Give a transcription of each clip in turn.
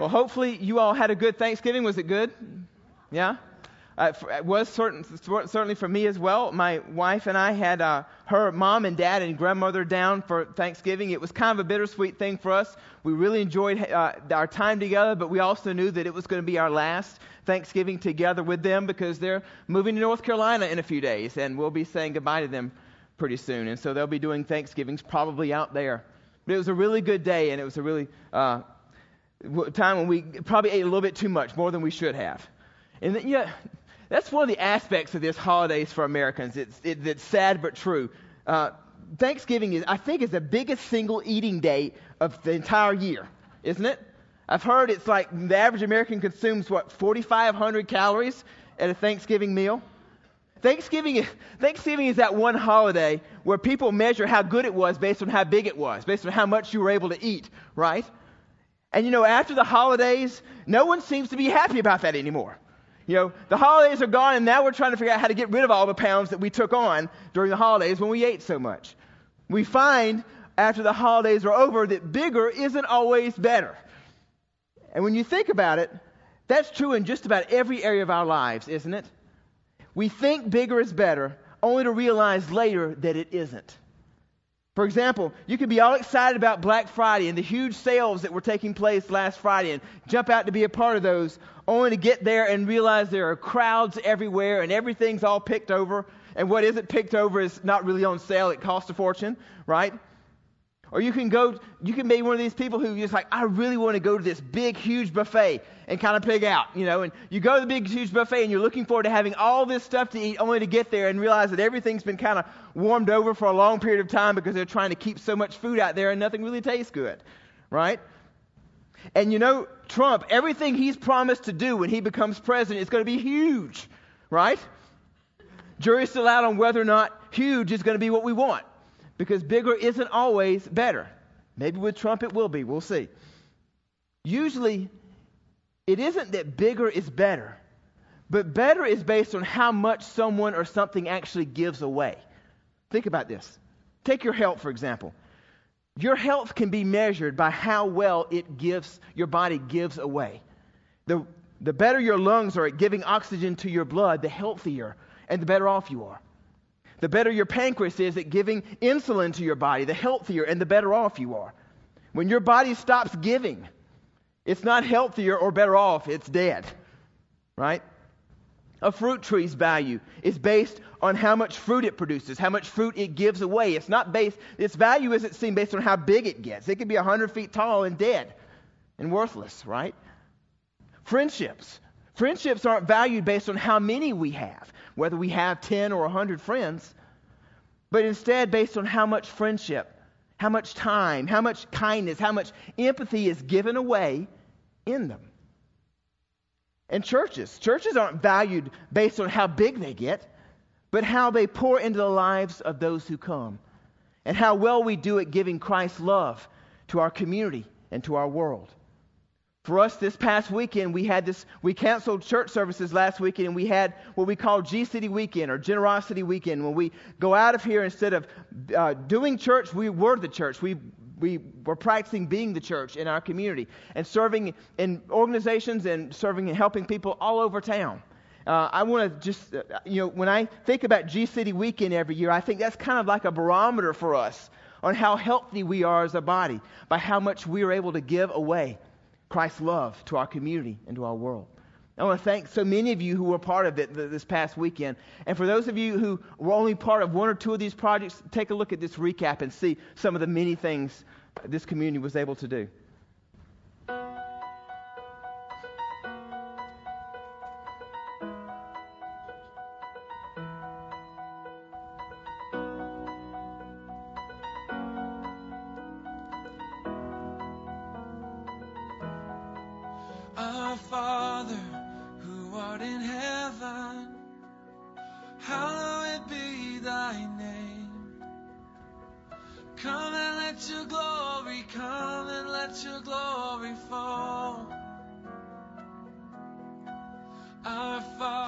Well, hopefully you all had a good Thanksgiving. Was it good? Yeah? Uh, it was certain, certainly for me as well. My wife and I had uh, her mom and dad and grandmother down for Thanksgiving. It was kind of a bittersweet thing for us. We really enjoyed uh, our time together, but we also knew that it was going to be our last Thanksgiving together with them because they're moving to North Carolina in a few days, and we'll be saying goodbye to them pretty soon. And so they'll be doing Thanksgivings probably out there. But it was a really good day, and it was a really uh, time when we probably ate a little bit too much, more than we should have. And then, yeah, that's one of the aspects of this holidays for Americans. It's, it, it's sad but true. Uh, Thanksgiving is, I think, is the biggest single eating day of the entire year, isn't it? I've heard it's like the average American consumes what 4,500 calories at a Thanksgiving meal. Thanksgiving is, Thanksgiving is that one holiday where people measure how good it was based on how big it was, based on how much you were able to eat, right? And you know, after the holidays, no one seems to be happy about that anymore. You know, the holidays are gone, and now we're trying to figure out how to get rid of all the pounds that we took on during the holidays when we ate so much. We find after the holidays are over that bigger isn't always better. And when you think about it, that's true in just about every area of our lives, isn't it? We think bigger is better, only to realize later that it isn't. For example, you could be all excited about Black Friday and the huge sales that were taking place last Friday and jump out to be a part of those, only to get there and realize there are crowds everywhere and everything's all picked over. And what isn't picked over is not really on sale, it costs a fortune, right? Or you can go, you can be one of these people who just like, I really want to go to this big, huge buffet and kind of pig out, you know. And you go to the big, huge buffet and you're looking forward to having all this stuff to eat only to get there and realize that everything's been kind of warmed over for a long period of time because they're trying to keep so much food out there and nothing really tastes good, right? And you know, Trump, everything he's promised to do when he becomes president is going to be huge, right? Jury's still out on whether or not huge is going to be what we want because bigger isn't always better. Maybe with Trump it will be. We'll see. Usually, it isn't that bigger is better, but better is based on how much someone or something actually gives away. Think about this. Take your health, for example. Your health can be measured by how well it gives, your body gives away. The, the better your lungs are at giving oxygen to your blood, the healthier and the better off you are. The better your pancreas is at giving insulin to your body, the healthier and the better off you are. When your body stops giving, it's not healthier or better off, it's dead. Right? A fruit tree's value is based on how much fruit it produces, how much fruit it gives away. It's not based, its value isn't seen based on how big it gets. It could be 100 feet tall and dead and worthless, right? Friendships. Friendships aren't valued based on how many we have, whether we have 10 or 100 friends, but instead based on how much friendship, how much time, how much kindness, how much empathy is given away in them. And churches, churches aren't valued based on how big they get, but how they pour into the lives of those who come, and how well we do at giving Christ's love to our community and to our world. For us this past weekend, we had this, we canceled church services last weekend and we had what we call G City Weekend or Generosity Weekend. When we go out of here, instead of uh, doing church, we were the church. We, we were practicing being the church in our community and serving in organizations and serving and helping people all over town. Uh, I want to just, uh, you know, when I think about G City Weekend every year, I think that's kind of like a barometer for us on how healthy we are as a body by how much we are able to give away. Christ's love to our community and to our world. I want to thank so many of you who were part of it this past weekend. And for those of you who were only part of one or two of these projects, take a look at this recap and see some of the many things this community was able to do. Come and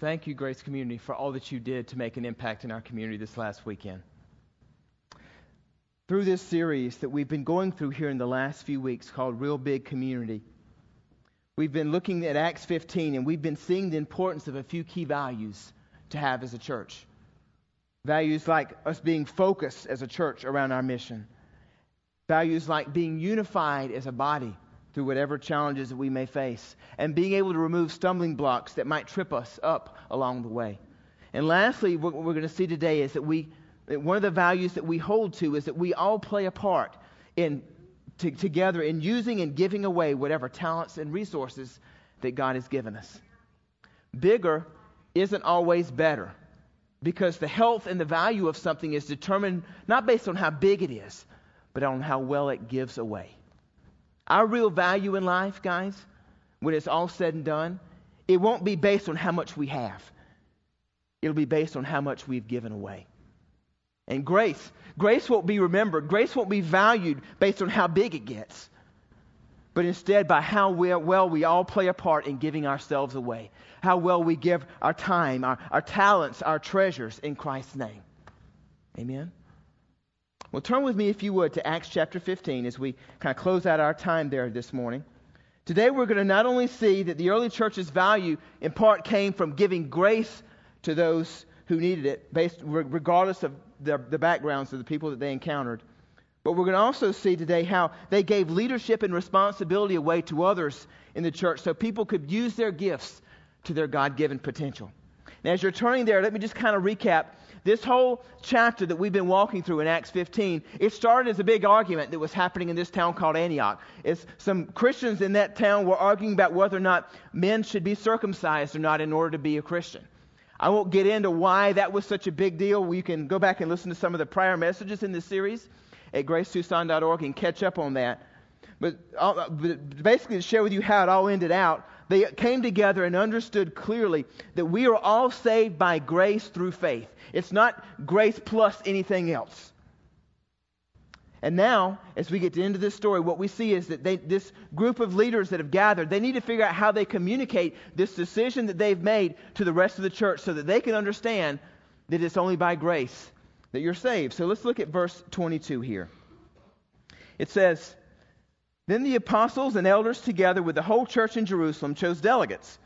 thank you, Grace Community, for all that you did to make an impact in our community this last weekend. Through this series that we've been going through here in the last few weeks called Real Big Community, we've been looking at Acts 15 and we've been seeing the importance of a few key values to have as a church. Values like us being focused as a church around our mission. Values like being unified as a body through whatever challenges that we may face, and being able to remove stumbling blocks that might trip us up along the way. And lastly, what we're going to see today is that we, that one of the values that we hold to is that we all play a part in to, together in using and giving away whatever talents and resources that God has given us. Bigger isn't always better because the health and the value of something is determined not based on how big it is, but on how well it gives away. Our real value in life, guys, when it's all said and done, it won't be based on how much we have. It'll be based on how much we've given away. And grace, grace won't be remembered. Grace won't be valued based on how big it gets, but instead by how well we all play a part in giving ourselves away, how well we give our time, our, our talents, our treasures in Christ's name. Amen. Well, turn with me, if you would, to Acts chapter 15 as we kind of close out our time there this morning. Today, we're going to not only see that the early church's value in part came from giving grace to those who needed it, based, regardless of the, the backgrounds of the people that they encountered, but we're going to also see today how they gave leadership and responsibility away to others in the church so people could use their gifts to their God given potential. Now, as you're turning there, let me just kind of recap this whole chapter that we've been walking through in Acts 15, it started as a big argument that was happening in this town called Antioch. It's some Christians in that town were arguing about whether or not men should be circumcised or not in order to be a Christian. I won't get into why that was such a big deal. You can go back and listen to some of the prior messages in this series at gracetucson.org and catch up on that. But, uh, but basically, to share with you how it all ended out, they came together and understood clearly that we are all saved by grace through faith. It's not grace plus anything else. And now, as we get to the end of this story, what we see is that they, this group of leaders that have gathered, they need to figure out how they communicate this decision that they've made to the rest of the church so that they can understand that it's only by grace that you're saved. So let's look at verse 22 here. It says, Then the apostles and elders, together with the whole church in Jerusalem, chose delegates,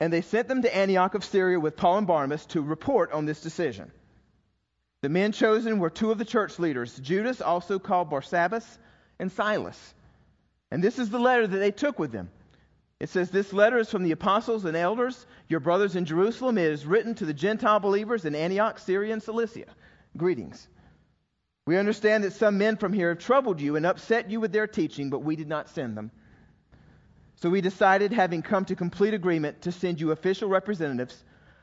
and they sent them to Antioch of Syria with Paul and Barnabas to report on this decision. The men chosen were two of the church leaders, Judas, also called Barsabbas, and Silas. And this is the letter that they took with them. It says, This letter is from the apostles and elders, your brothers in Jerusalem. It is written to the Gentile believers in Antioch, Syria, and Cilicia. Greetings. We understand that some men from here have troubled you and upset you with their teaching, but we did not send them. So we decided, having come to complete agreement, to send you official representatives,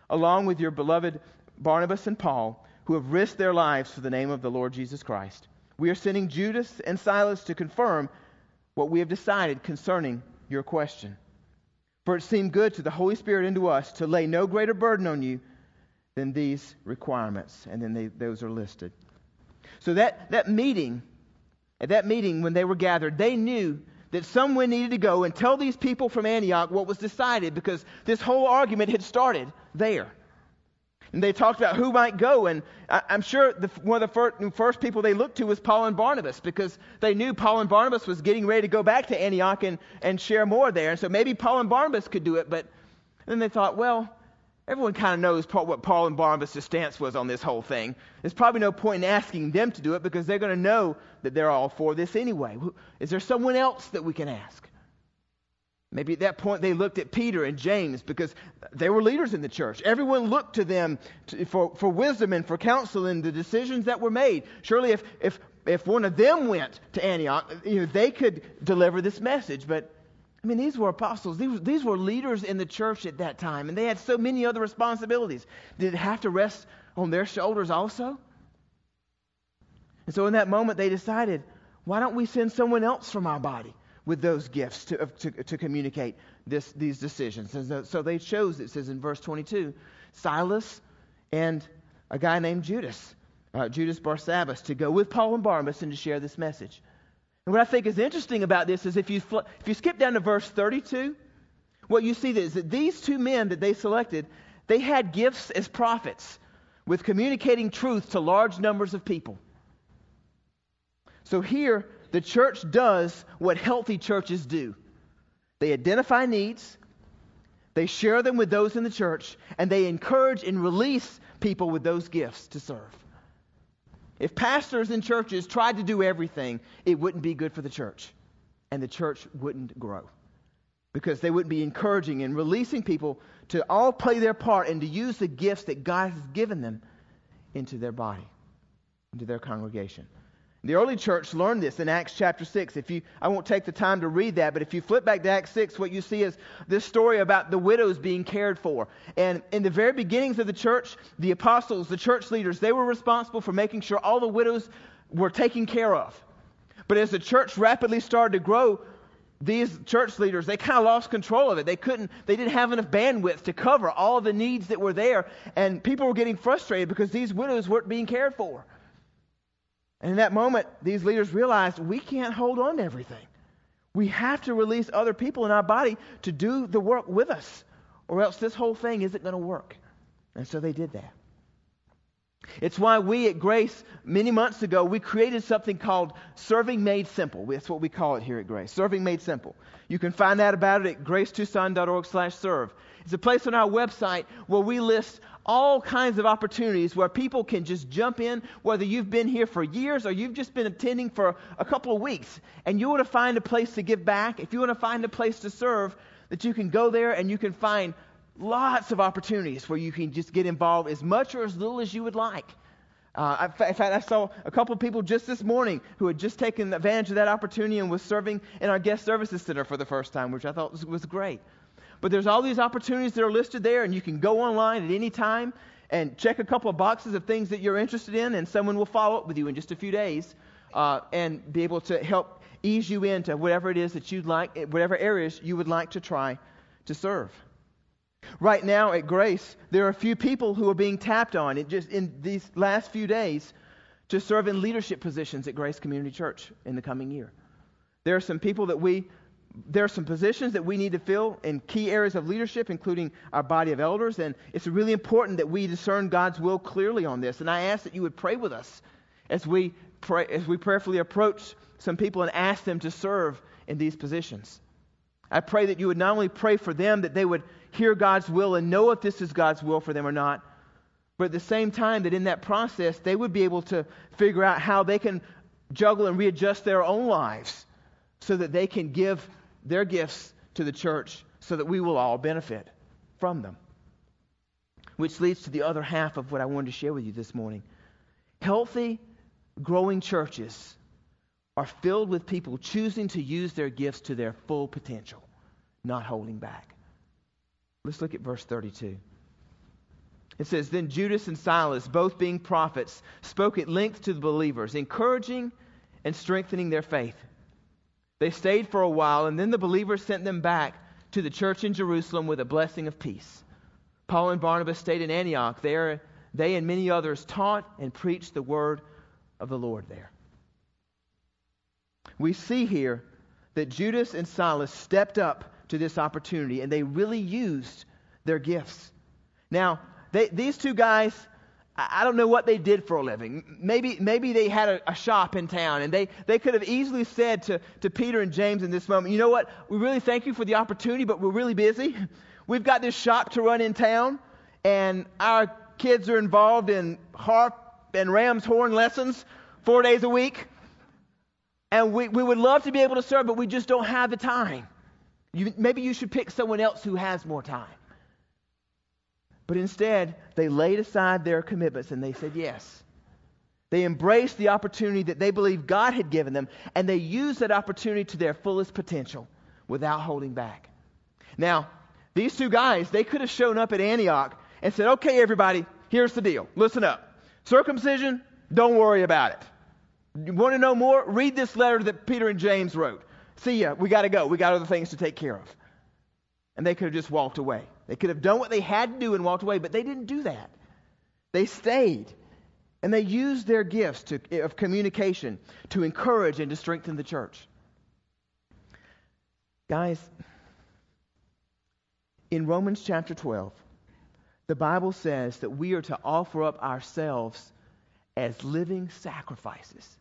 along with your beloved Barnabas and Paul who have risked their lives for the name of the Lord Jesus Christ. We are sending Judas and Silas to confirm what we have decided concerning your question. For it seemed good to the Holy Spirit and to us to lay no greater burden on you than these requirements. And then they, those are listed. So that, that meeting, at that meeting when they were gathered, they knew that someone needed to go and tell these people from Antioch what was decided because this whole argument had started there. And they talked about who might go. And I, am sure the, one of the first, first, people they looked to was Paul and Barnabas because they knew Paul and Barnabas was getting ready to go back to Antioch and, and share more there. And so maybe Paul and Barnabas could do it. But then they thought, well, everyone kind of knows what Paul and Barnabas' stance was on this whole thing. There's probably no point in asking them to do it because they're going to know that they're all for this anyway. Is there someone else that we can ask? Maybe at that point they looked at Peter and James because they were leaders in the church. Everyone looked to them to, for, for wisdom and for counsel in the decisions that were made. Surely, if, if, if one of them went to Antioch, you know, they could deliver this message. But, I mean, these were apostles. These, these were leaders in the church at that time, and they had so many other responsibilities. Did it have to rest on their shoulders also? And so, in that moment, they decided, why don't we send someone else from our body? with those gifts to, to, to communicate this, these decisions. And so they chose, it says in verse 22, Silas and a guy named Judas, uh, Judas Barsabbas, to go with Paul and Barnabas and to share this message. And what I think is interesting about this is if you, fl- if you skip down to verse 32, what you see is that these two men that they selected, they had gifts as prophets with communicating truth to large numbers of people. So here, the church does what healthy churches do they identify needs, they share them with those in the church, and they encourage and release people with those gifts to serve. If pastors and churches tried to do everything, it wouldn't be good for the church, and the church wouldn't grow because they wouldn't be encouraging and releasing people to all play their part and to use the gifts that God has given them into their body, into their congregation. The early church learned this in Acts chapter 6. If you, I won't take the time to read that, but if you flip back to Acts 6, what you see is this story about the widows being cared for. And in the very beginnings of the church, the apostles, the church leaders, they were responsible for making sure all the widows were taken care of. But as the church rapidly started to grow, these church leaders, they kind of lost control of it. They couldn't, they didn't have enough bandwidth to cover all the needs that were there. And people were getting frustrated because these widows weren't being cared for. And in that moment, these leaders realized we can't hold on to everything. We have to release other people in our body to do the work with us, or else this whole thing isn't going to work. And so they did that. It's why we at Grace, many months ago, we created something called Serving Made Simple. That's what we call it here at Grace, Serving Made Simple. You can find out about it at gracetucson.org slash serve. It's a place on our website where we list all kinds of opportunities where people can just jump in, whether you've been here for years or you've just been attending for a couple of weeks, and you want to find a place to give back, if you want to find a place to serve, that you can go there and you can find lots of opportunities where you can just get involved as much or as little as you would like. Uh, in fact, I saw a couple of people just this morning who had just taken advantage of that opportunity and was serving in our guest services center for the first time, which I thought was, was great. But there's all these opportunities that are listed there, and you can go online at any time and check a couple of boxes of things that you're interested in, and someone will follow up with you in just a few days uh, and be able to help ease you into whatever it is that you'd like, whatever areas you would like to try to serve. Right now at Grace, there are a few people who are being tapped on it just in these last few days to serve in leadership positions at Grace Community Church in the coming year. There are some people that we there are some positions that we need to fill in key areas of leadership, including our body of elders, and it's really important that we discern God's will clearly on this. And I ask that you would pray with us as we pray, as we prayerfully approach some people and ask them to serve in these positions. I pray that you would not only pray for them, that they would hear God's will and know if this is God's will for them or not, but at the same time, that in that process, they would be able to figure out how they can juggle and readjust their own lives so that they can give their gifts to the church so that we will all benefit from them. Which leads to the other half of what I wanted to share with you this morning. Healthy, growing churches are filled with people choosing to use their gifts to their full potential, not holding back. Let's look at verse 32. It says, Then Judas and Silas, both being prophets, spoke at length to the believers, encouraging and strengthening their faith. They stayed for a while, and then the believers sent them back to the church in Jerusalem with a blessing of peace. Paul and Barnabas stayed in Antioch. There, they and many others taught and preached the word of the Lord there. We see here that Judas and Silas stepped up to this opportunity and they really used their gifts. Now, they, these two guys, I don't know what they did for a living. Maybe, maybe they had a, a, shop in town and they, they could have easily said to, to Peter and James in this moment, you know what? We really thank you for the opportunity, but we're really busy. We've got this shop to run in town and our kids are involved in harp and ram's horn lessons four days a week. And we, we would love to be able to serve, but we just don't have the time. You, maybe you should pick someone else who has more time. But instead, they laid aside their commitments and they said yes. They embraced the opportunity that they believed God had given them, and they used that opportunity to their fullest potential without holding back. Now, these two guys, they could have shown up at Antioch and said, okay, everybody, here's the deal. Listen up. Circumcision, don't worry about it. You want to know more? Read this letter that Peter and James wrote. See ya. We got to go. We got other things to take care of. And they could have just walked away. They could have done what they had to do and walked away, but they didn't do that. They stayed. And they used their gifts to, of communication to encourage and to strengthen the church. Guys, in Romans chapter 12, the Bible says that we are to offer up ourselves as living sacrifices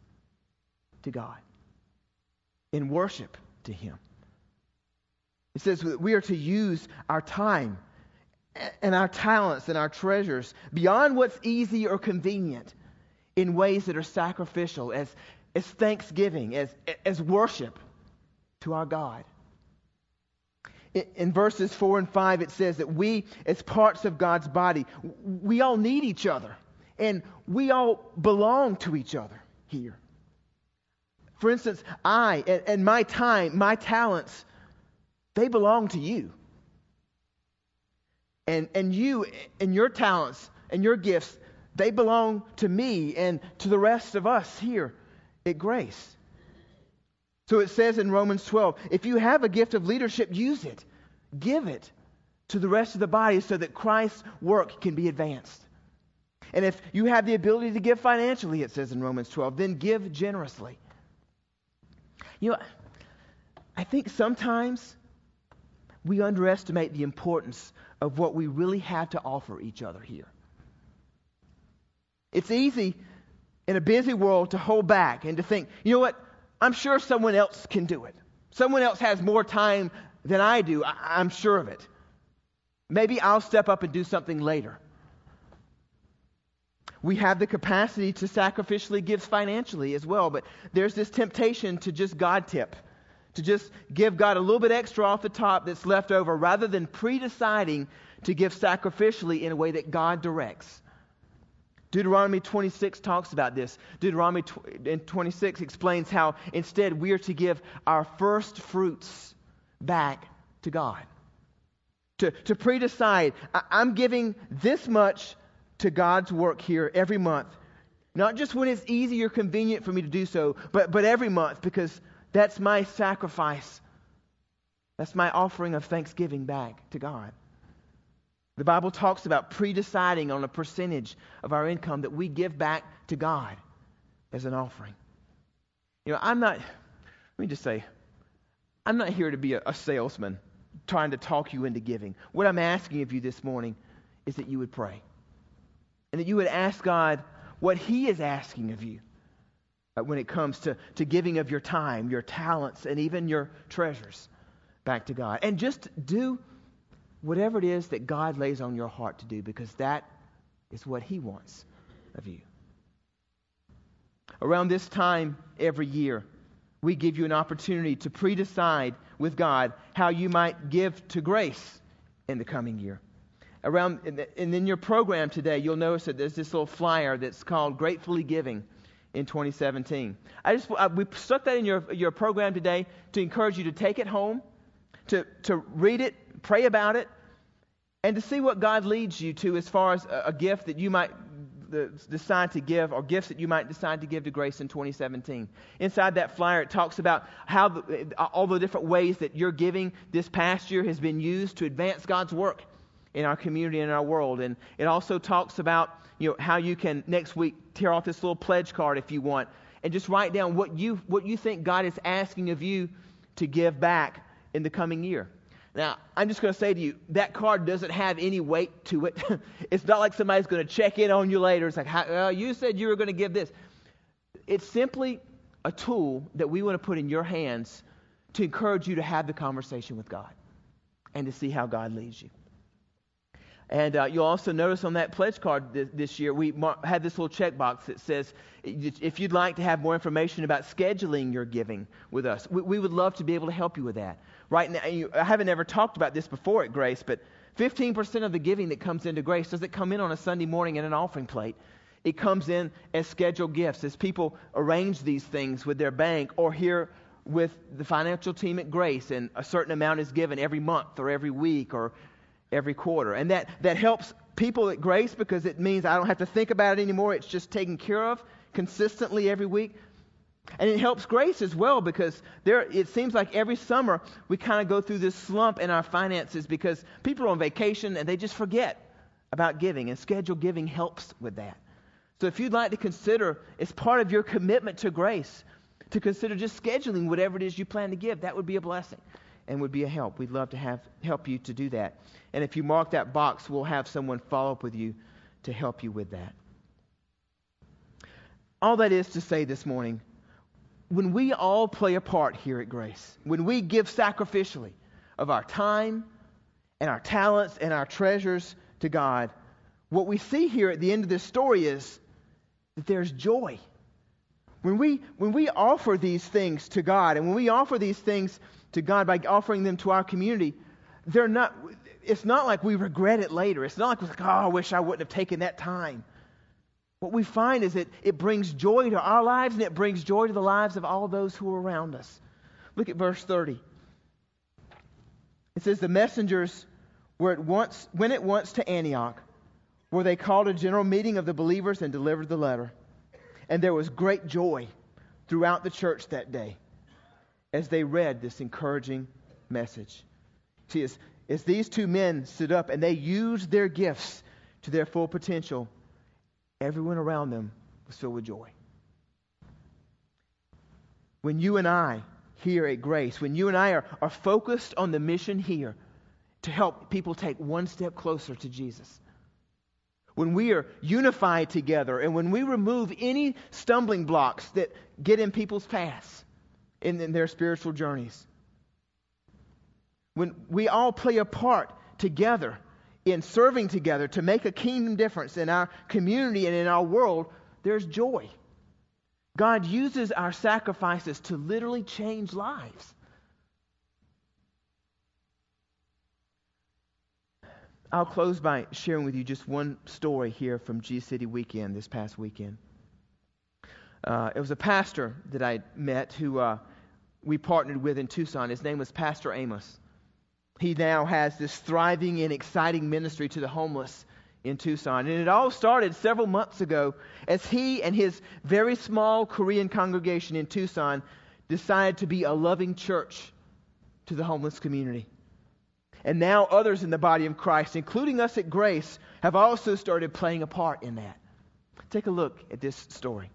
to God in worship to Him. It says that we are to use our time and our talents and our treasures beyond what's easy or convenient in ways that are sacrificial as, as thanksgiving, as, as worship to our God. In verses 4 and 5, it says that we, as parts of God's body, we all need each other. And we all belong to each other here. For instance, I and my time, my talents, they belong to you. And, and you and your talents and your gifts, they belong to me and to the rest of us here at Grace. So it says in Romans 12 if you have a gift of leadership, use it, give it to the rest of the body so that Christ's work can be advanced. And if you have the ability to give financially, it says in Romans 12, then give generously. You know, I think sometimes we underestimate the importance of what we really have to offer each other here. It's easy in a busy world to hold back and to think, you know what, I'm sure someone else can do it. Someone else has more time than I do. I- am sure of it. Maybe I'll step up and do something later. We have the capacity to sacrificially give financially as well, but there's this temptation to just God tip, to just give God a little bit extra off the top that's left over rather than pre deciding to give sacrificially in a way that God directs. Deuteronomy 26 talks about this. Deuteronomy 26 explains how instead we are to give our first fruits back to God. To, to pre-decide, I'm giving this much to God's work here every month. Not just when it's easy or convenient for me to do so, but, but every month because that's my sacrifice. That's my offering of thanksgiving back to God. The Bible talks about pre-deciding on a percentage of our income that we give back to God as an offering. You know, I'm not, let me just say, I'm not here to be a, a salesman trying to talk you into giving. What I'm asking of you this morning is that you would pray and that you would ask God what He is asking of you Uh, when it comes to, to giving of your time, your talents, and even your treasures back to God. And just do whatever it is that God lays on your heart to do because that is what He wants of you. Around this time every year, we give you an opportunity to pre decide with God how you might give to grace in the coming year. Around, and in your program today, you'll notice that there's this little flyer that's called Gratefully Giving in 2017. I just I, we stuck that in your, your program today to encourage you to take it home, to, to read it, pray about it, and to see what God leads you to as far as a, a gift that you might decide to give or gifts that you might decide to give to Grace in 2017. Inside that flyer, it talks about how the, uh, all the different ways that your giving this past year has been used to advance God's work in our community and in our world. And it also talks about you know, how you can next week tear off this little pledge card if you want and just write down what you, what you think God is asking of you to give back in the coming year. Now, I'm just going to say to you, that card doesn't have any weight to it. it's not like somebody's going to check in on you later. It's like, well, you said you were going to give this. It's simply a tool that we want to put in your hands to encourage you to have the conversation with God and to see how God leads you. And uh, you'll also notice on that pledge card this, this year, we mar- had this little checkbox that says if you'd like to have more information about scheduling your giving with us, we, we would love to be able to help you with that right now, you, I haven't ever talked about this before at Grace, but 15% of the giving that comes into Grace doesn't come in on a Sunday morning in an offering plate. It comes in as scheduled gifts, as people arrange these things with their bank or here with the financial team at Grace, and a certain amount is given every month or every week or every quarter. And that, that helps people at Grace because it means I don't have to think about it anymore. It's just taken care of consistently every week. And it helps Grace as well because there, it seems like every summer we kind of go through this slump in our finances because people are on vacation and they just forget about giving, and scheduled giving helps with that. So if you'd like to consider, as part of your commitment to grace, to consider just scheduling whatever it is you plan to give, that would be a blessing and would be a help. We'd love to have help you to do that. And if you mark that box, we'll have someone follow up with you to help you with that. All that is to say this morning when we all play a part here at Grace, when we give sacrificially of our time and our talents and our treasures to God, what we see here at the end of this story is that there's joy. When we, when we offer these things to God, and when we offer these things to God by offering them to our community, they're not, it's not like we regret it later. It's not like, we're like, oh, I wish I wouldn't have taken that time. What we find is that it brings joy to our lives and it brings joy to the lives of all those who are around us. Look at verse 30. It says, The messengers were at once, went at once to Antioch, where they called a general meeting of the believers and delivered the letter. And there was great joy throughout the church that day as they read this encouraging message. See, as, as these two men stood up and they used their gifts to their full potential, everyone around them was filled with joy. When you and I here at Grace, when you and I are, are focused on the mission here to help people take one step closer to Jesus, when we are unified together and when we remove any stumbling blocks that get in people's paths in, in their spiritual journeys, when we all play a part together in serving together to make a kingdom difference in our community and in our world, there's joy. God uses our sacrifices to literally change lives. I'll close by sharing with you just one story here from G City Weekend this past weekend. Uh, it was a pastor that I met who uh, we partnered with in Tucson. His name was Pastor Amos. He now has this thriving and exciting ministry to the homeless in Tucson. And it all started several months ago as he and his very small Korean congregation in Tucson decided to be a loving church to the homeless community. And now others in the body of Christ, including us at Grace, have also started playing a part in that. Take a look at this story.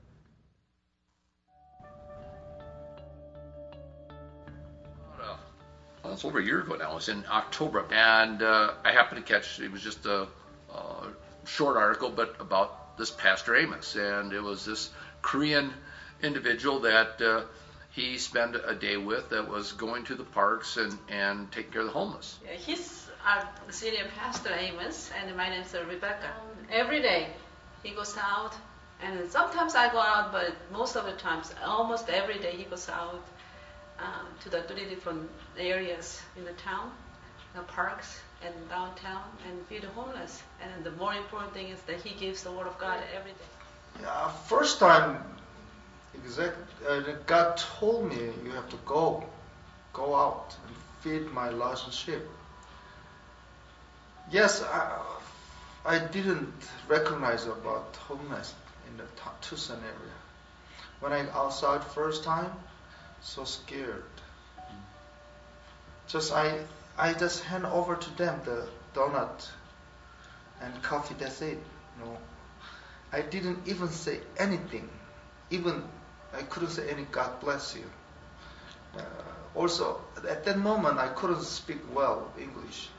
Well, it's over a year ago now. It was in October, and uh, I happened to catch. It was just a, a short article, but about this Pastor Amos, and it was this Korean individual that uh, he spent a day with that was going to the parks and and taking care of the homeless. He's our senior pastor Amos, and my name is Rebecca. Every day he goes out, and sometimes I go out, but most of the times, almost every day he goes out um, to the three different areas in the town, the parks and downtown, and feed the homeless. And the more important thing is that he gives the word of God every day. Yeah, first time, exact, uh, God told me you have to go, go out and feed my lost sheep. Yes, I, I didn't recognize about homeless in the Tucson area. When I outside first time, so scared. Just I I just hand over to them the donut and coffee. That's it. You know, I didn't even say anything. Even I couldn't say any God bless you. Uh, also, at that moment, I couldn't speak well English.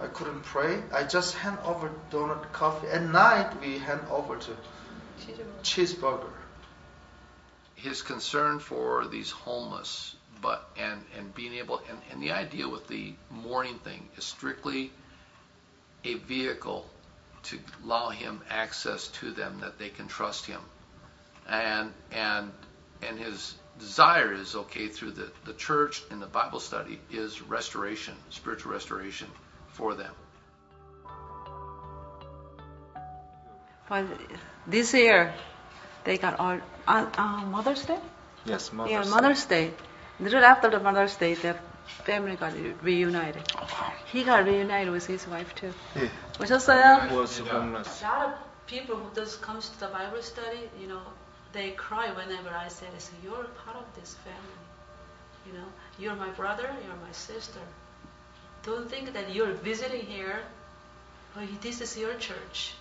I couldn't pray. I just hand over donut, coffee. At night, we hand over to cheeseburger his concern for these homeless, but and and being able and, and the idea with the morning thing is strictly a vehicle to allow him access to them that they can trust him, and and and his desire is okay through the, the church and the Bible study is restoration, spiritual restoration for them. But this year, they got all uh, uh, Mother's Day. Yes, Mother's yeah, Day. Mother's Day. Little after the Mother's Day, the family got reunited. He got reunited with his wife too. 예, 오셨어요? was homeless. A lot of people who does comes to the Bible study, you know, they cry whenever I say, so "You're part of this family. You know, you're my brother, you're my sister. Don't think that you're visiting here, but this is your church,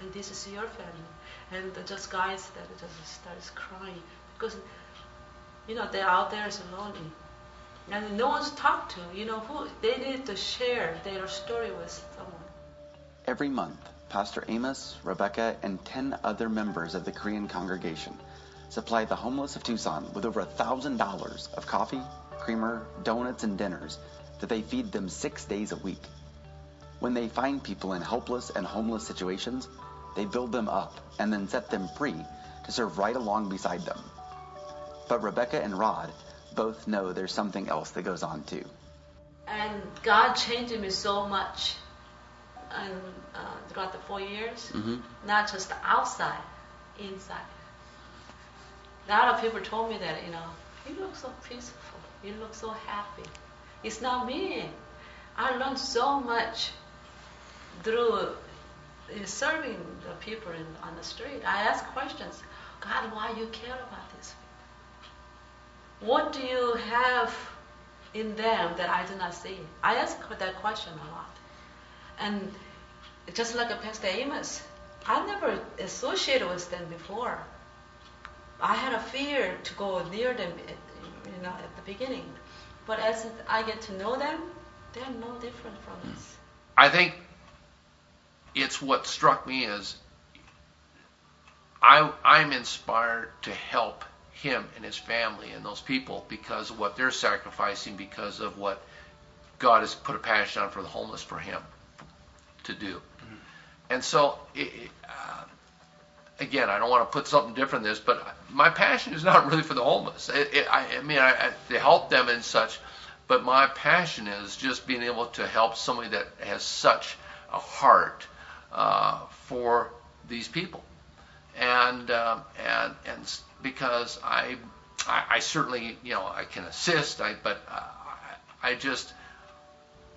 and this is your family." And just guys that just starts crying because, you know, they're out there so lonely, and no one's talked to. You know, who they need to share their story with someone. Every month, Pastor Amos, Rebecca, and 10 other members of the Korean congregation supply the homeless of Tucson with over $1,000 of coffee, creamer, donuts, and dinners that they feed them six days a week. When they find people in helpless and homeless situations, they build them up and then set them free to serve right along beside them. But Rebecca and Rod both know there's something else that goes on too. And God changed me so much and uh, throughout the four years, Mhm. not just outside, inside. A lot of people told me that, you know, you look so peaceful, you look so happy. It's not me. I learned so much through uh, serving the people in, on the street. I ask questions. God, why you care about these people? What do you have in them that I do not see? I ask that question a lot. And just like a Pastor Amos, I never associated with them before. I had a fear to go near them, you know, at the beginning. But as I get to know them, they're no different from us. I think it's what struck me as I, I'm inspired to help him and his family and those people because of what they're sacrificing, because of what God has put a passion on for the homeless for him to do. And so, it, uh, again, I don't want to put something different in this, but my passion is not really for the homeless. It, it, I, I mean, I, I, to help them and such, but my passion is just being able to help somebody that has such a heart uh, for these people, and uh, and and because I, I, I certainly you know I can assist, I but I, I just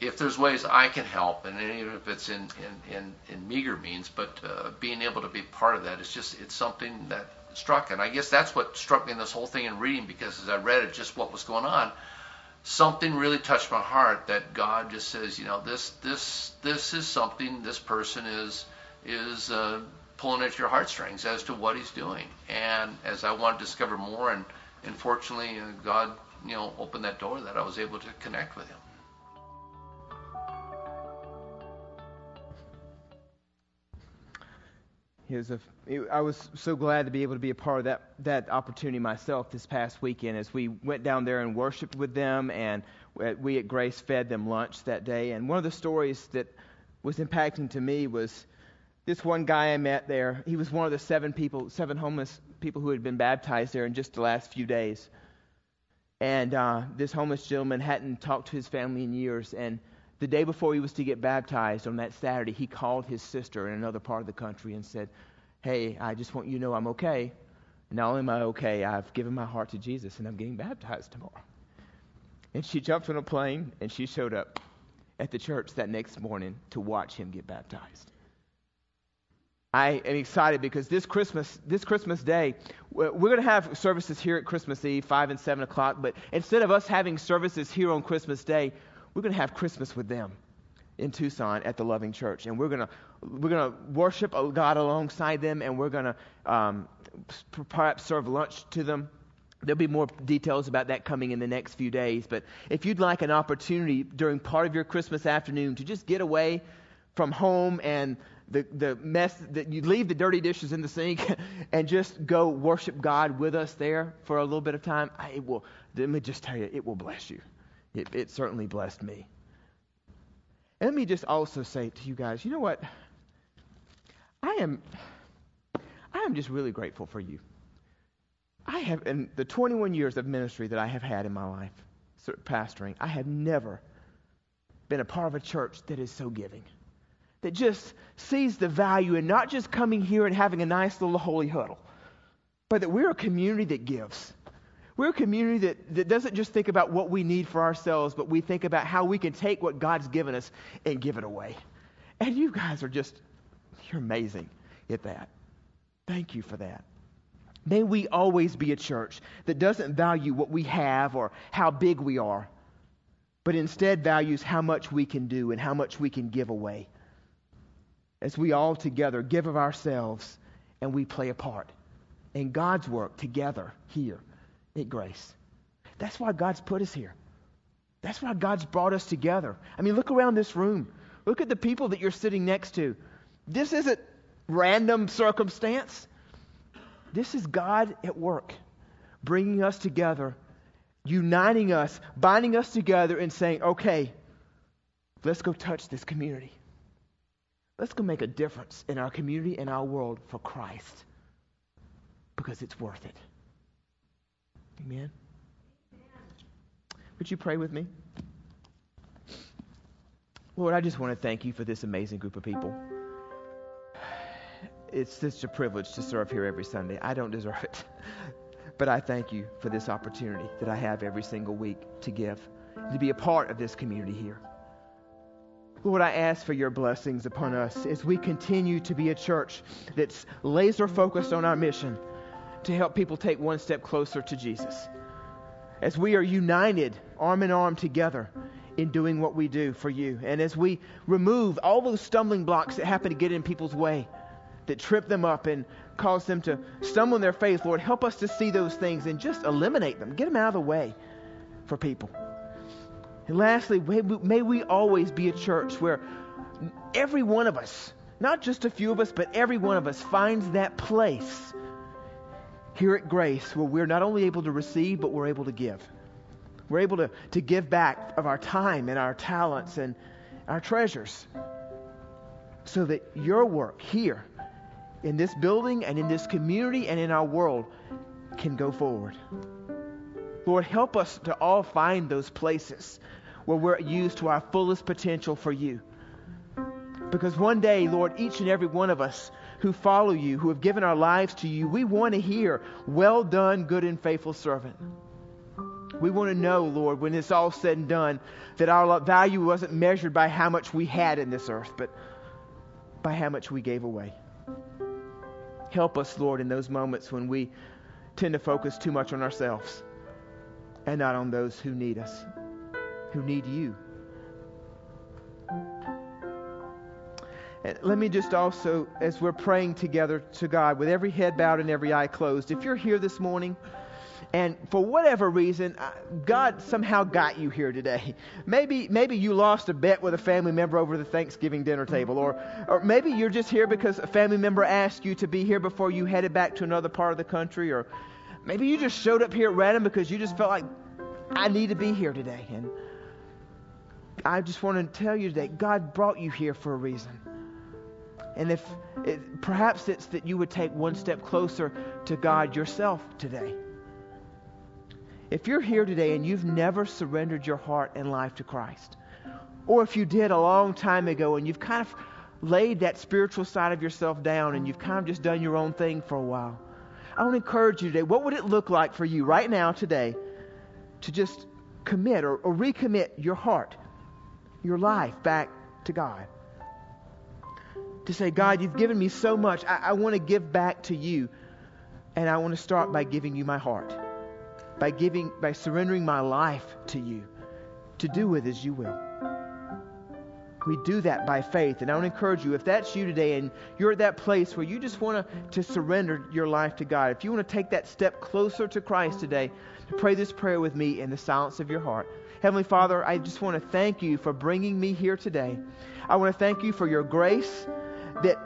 if there's ways I can help, and even if it's in in in, in meager means, but uh, being able to be part of that is just it's something that struck, and I guess that's what struck me in this whole thing in reading because as I read it, just what was going on, something really touched my heart that God just says, you know, this this this is something this person is is uh, pulling at your heartstrings as to what he's doing, and as I want to discover more, and and fortunately, uh, God you know opened that door that I was able to connect with him. Was a, I was so glad to be able to be a part of that, that opportunity myself this past weekend as we went down there and worshiped with them, and we at Grace fed them lunch that day. And one of the stories that was impacting to me was this one guy I met there. He was one of the seven people, seven homeless people who had been baptized there in just the last few days. And uh, this homeless gentleman hadn't talked to his family in years, and the day before he was to get baptized on that Saturday, he called his sister in another part of the country and said, Hey, I just want you to know I'm okay. Not only am I okay, I've given my heart to Jesus and I'm getting baptized tomorrow. And she jumped on a plane and she showed up at the church that next morning to watch him get baptized. I am excited because this Christmas, this Christmas day, we're going to have services here at Christmas Eve, 5 and 7 o'clock. But instead of us having services here on Christmas Day, we're going to have Christmas with them in Tucson at the Loving Church, and we're going to we're going to worship God alongside them, and we're going to um, perhaps serve lunch to them. There'll be more details about that coming in the next few days. But if you'd like an opportunity during part of your Christmas afternoon to just get away from home and the, the mess that you leave the dirty dishes in the sink and just go worship God with us there for a little bit of time, I, it will, let me just tell you, it will bless you. It, it certainly blessed me. And let me just also say to you guys, you know what? I am I am just really grateful for you. I have in the 21 years of ministry that I have had in my life, pastoring, I have never been a part of a church that is so giving. That just sees the value in not just coming here and having a nice little holy huddle, but that we're a community that gives. We're a community that, that doesn't just think about what we need for ourselves, but we think about how we can take what God's given us and give it away. And you guys are just, you're amazing at that. Thank you for that. May we always be a church that doesn't value what we have or how big we are, but instead values how much we can do and how much we can give away. As we all together give of ourselves and we play a part in God's work together here at Grace. That's why God's put us here. That's why God's brought us together. I mean, look around this room. Look at the people that you're sitting next to. This isn't random circumstance. This is God at work, bringing us together, uniting us, binding us together, and saying, okay, let's go touch this community. Let's go make a difference in our community and our world for Christ because it's worth it. Amen. Would you pray with me? Lord, I just want to thank you for this amazing group of people. It's such a privilege to serve here every Sunday. I don't deserve it. But I thank you for this opportunity that I have every single week to give, to be a part of this community here. Lord, I ask for your blessings upon us as we continue to be a church that's laser focused on our mission to help people take one step closer to Jesus. As we are united, arm in arm together in doing what we do for you, and as we remove all those stumbling blocks that happen to get in people's way, that trip them up and cause them to stumble in their faith, Lord, help us to see those things and just eliminate them, get them out of the way for people. And lastly, may we always be a church where every one of us, not just a few of us, but every one of us finds that place here at Grace where we're not only able to receive, but we're able to give. We're able to, to give back of our time and our talents and our treasures so that your work here in this building and in this community and in our world can go forward. Lord, help us to all find those places where we're used to our fullest potential for you. Because one day, Lord, each and every one of us who follow you, who have given our lives to you, we want to hear, Well done, good and faithful servant. We want to know, Lord, when it's all said and done, that our value wasn't measured by how much we had in this earth, but by how much we gave away. Help us, Lord, in those moments when we tend to focus too much on ourselves and not on those who need us, who need you. Let me just also, as we're praying together to God, with every head bowed and every eye closed, if you're here this morning, and for whatever reason, uh, God somehow got you here today. Maybe, maybe you lost a bet with a family member over the Thanksgiving dinner table, or, or maybe you're just here because a family member asked you to be here before you headed back to another part of the country, or maybe you just showed up here at random because you just felt like I need to be here today. And I just want to tell you today, God brought you here for a reason. And if it, perhaps it's that you would take one step closer to God yourself today. If you're here today and you've never surrendered your heart and life to Christ, or if you did a long time ago and you've kind of laid that spiritual side of yourself down and you've kind of just done your own thing for a while, I want to encourage you today. What would it look like for you right now, today, to just commit or, or recommit your heart, your life back to God? To say, God, you've given me so much. I, I want to give back to you. And I want to start by giving you my heart by giving, by surrendering my life to you to do with as you will. We do that by faith. And I want to encourage you, if that's you today and you're at that place where you just want to, to surrender your life to God, if you want to take that step closer to Christ today, to pray this prayer with me in the silence of your heart. Heavenly Father, I just want to thank you for bringing me here today. I want to thank you for your grace that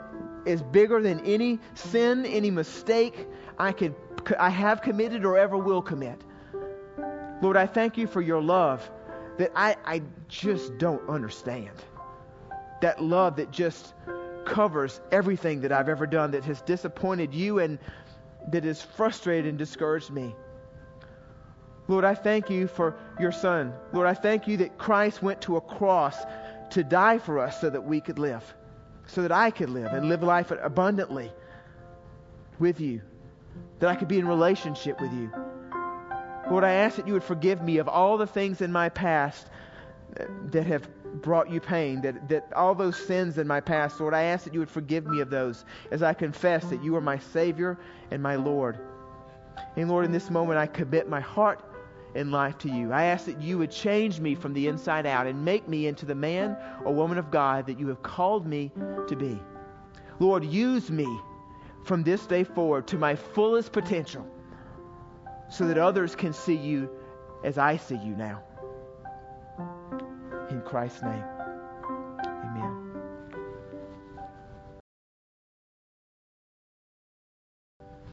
is bigger than any sin, any mistake I could I have committed or ever will commit. Lord, I thank you for your love that I, I just don't understand. That love that just covers everything that I've ever done that has disappointed you and that has frustrated and discouraged me. Lord, I thank you for your Son. Lord, I thank you that Christ went to a cross to die for us so that we could live, so that I could live and live life abundantly with you that I could be in relationship with you. Lord, I ask that you would forgive me of all the things in my past that have brought you pain, that, that all those sins in my past, Lord, I ask that you would forgive me of those as I confess that you are my Savior and my Lord. And Lord, in this moment, I commit my heart and life to you. I ask that you would change me from the inside out and make me into the man or woman of God that you have called me to be. Lord, use me from this day forward to my fullest potential so that others can see you as I see you now. In Christ's name.